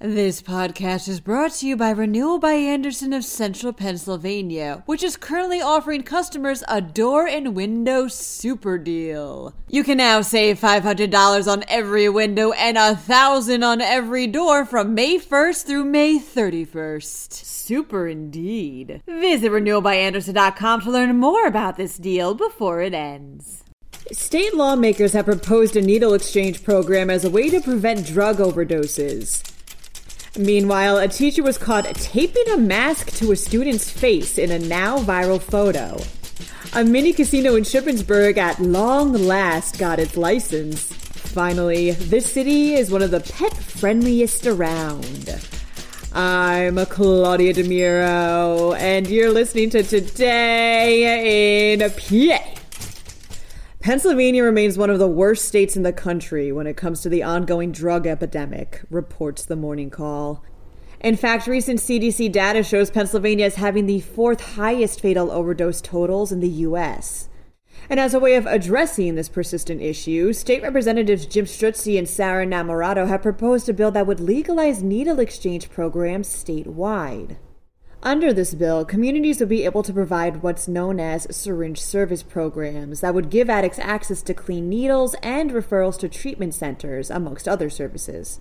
This podcast is brought to you by Renewal by Andersen of Central Pennsylvania, which is currently offering customers a door and window super deal. You can now save $500 on every window and 1,000 on every door from May 1st through May 31st. Super indeed. Visit renewalbyandersen.com to learn more about this deal before it ends. State lawmakers have proposed a needle exchange program as a way to prevent drug overdoses. Meanwhile, a teacher was caught taping a mask to a student's face in a now viral photo. A mini casino in Shippensburg at long last got its license. Finally, this city is one of the pet friendliest around. I'm Claudia DeMiro, and you're listening to Today in PA. Pennsylvania remains one of the worst states in the country when it comes to the ongoing drug epidemic, reports the Morning Call. In fact, recent CDC data shows Pennsylvania is having the fourth highest fatal overdose totals in the U.S. And as a way of addressing this persistent issue, State Representatives Jim Struzzi and Sarah Innamorato have proposed a bill that would legalize needle exchange programs statewide. Under this bill, communities would be able to provide what's known as syringe service programs that would give addicts access to clean needles and referrals to treatment centers, amongst other services.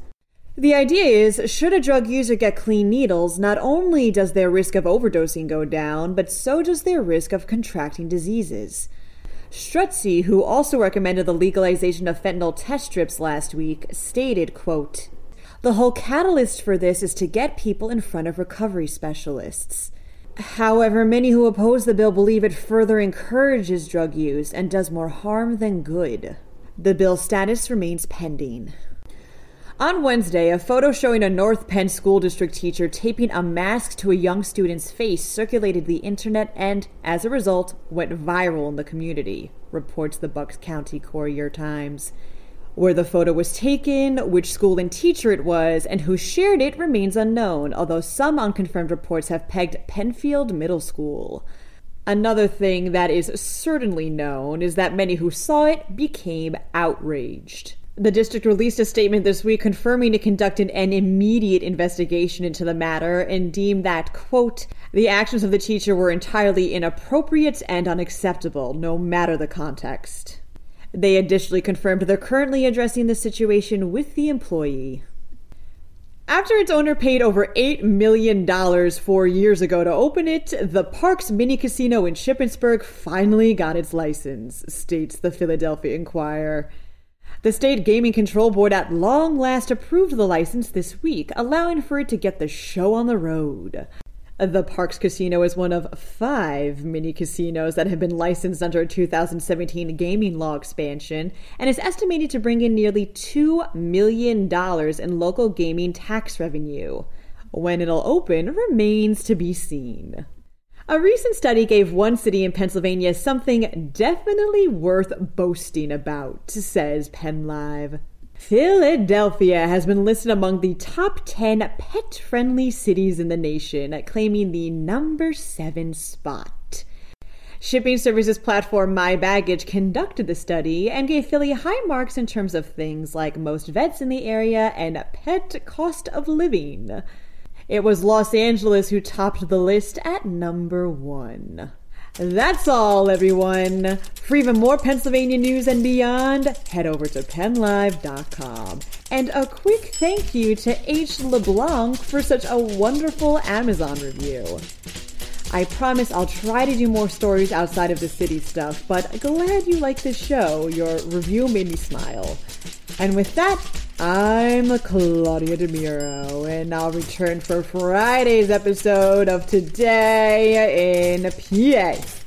The idea is should a drug user get clean needles, not only does their risk of overdosing go down, but so does their risk of contracting diseases. Struzzi, who also recommended the legalization of fentanyl test strips last week, stated, quote, the whole catalyst for this is to get people in front of recovery specialists. However, many who oppose the bill believe it further encourages drug use and does more harm than good. The bill's status remains pending. On Wednesday, a photo showing a North Penn school district teacher taping a mask to a young student's face circulated the internet and, as a result, went viral in the community, reports the Bucks County Courier Times. Where the photo was taken, which school and teacher it was, and who shared it remains unknown, although some unconfirmed reports have pegged Pennfield Middle School. Another thing that is certainly known is that many who saw it became outraged. The district released a statement this week confirming it conducted an immediate investigation into the matter and deemed that, quote, the actions of the teacher were entirely inappropriate and unacceptable, no matter the context. They additionally confirmed they're currently addressing the situation with the employee. After its owner paid over $8 million four years ago to open it, the Parx Mini Casino in Shippensburg finally got its license, states the Philadelphia Inquirer. The state gaming control board at long last approved the license this week, allowing for it to get the show on the road. The Parx Casino is one of five mini casinos that have been licensed under a 2017 gaming law expansion and is estimated to bring in nearly $2 million in local gaming tax revenue. When it'll open remains to be seen. A recent study gave one city in Pennsylvania something definitely worth boasting about, says PennLive. Philadelphia has been listed among the top 10 pet friendly cities in the nation, claiming the number 7 spot. Shipping services platform My Baggage conducted the study and gave Philly high marks in terms of things like most vets in the area and pet cost of living. It was Los Angeles who topped the list at number one. That's all, everyone. For even more Pennsylvania news and beyond, head over to pennlive.com. And a quick thank you to H. LeBlanc for such a wonderful Amazon review. I promise I'll try to do more stories outside of the city stuff, but glad you like this show. Your review made me smile. And with that, I'm Claudia DeMiro, and I'll return for Friday's episode of Today in PA.